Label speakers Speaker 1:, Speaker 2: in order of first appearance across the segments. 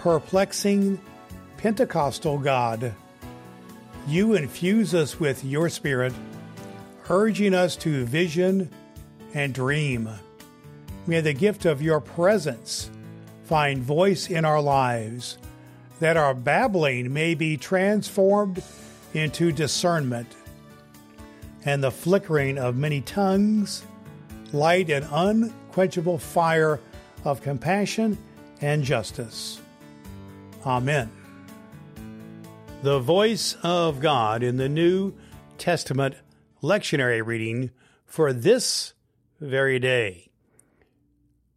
Speaker 1: Perplexing Pentecostal God. You infuse us with your Spirit, urging us to vision and dream. May the gift of your presence find voice in our lives, that our babbling may be transformed into discernment, and the flickering of many tongues light an unquenchable fire of compassion and justice. Amen. The voice of God in the New Testament lectionary reading for this very day.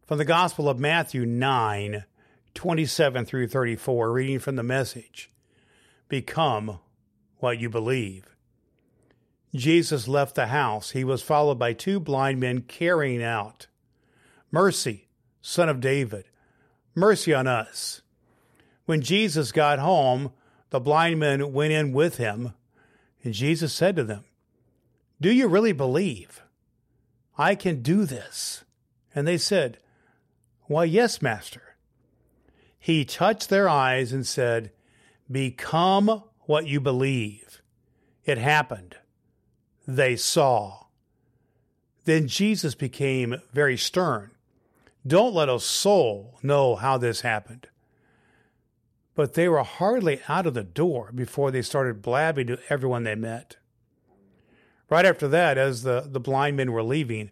Speaker 1: From the Gospel of Matthew 9, 27 through 34, reading from the message Become what you believe. Jesus left the house. He was followed by two blind men carrying out, Mercy, son of David, mercy on us. When Jesus got home, the blind men went in with him, and Jesus said to them, Do you really believe? I can do this. And they said, Why, yes, Master. He touched their eyes and said, Become what you believe. It happened. They saw. Then Jesus became very stern. Don't let a soul know how this happened. But they were hardly out of the door before they started blabbing to everyone they met. Right after that, as the, the blind men were leaving,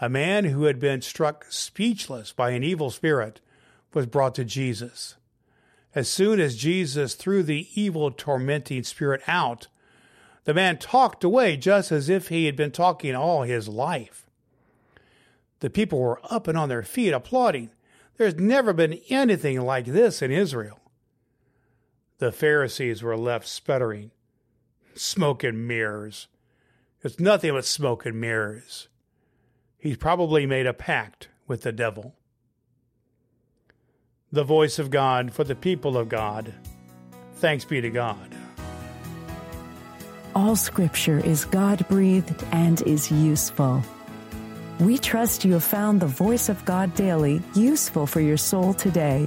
Speaker 1: a man who had been struck speechless by an evil spirit was brought to Jesus. As soon as Jesus threw the evil, tormenting spirit out, the man talked away just as if he had been talking all his life. The people were up and on their feet applauding. There's never been anything like this in Israel. The Pharisees were left sputtering. Smoke and mirrors. It's nothing but smoke and mirrors. He's probably made a pact with the devil. The voice of God for the people of God. Thanks be to God.
Speaker 2: All scripture is God breathed and is useful. We trust you have found the voice of God daily useful for your soul today.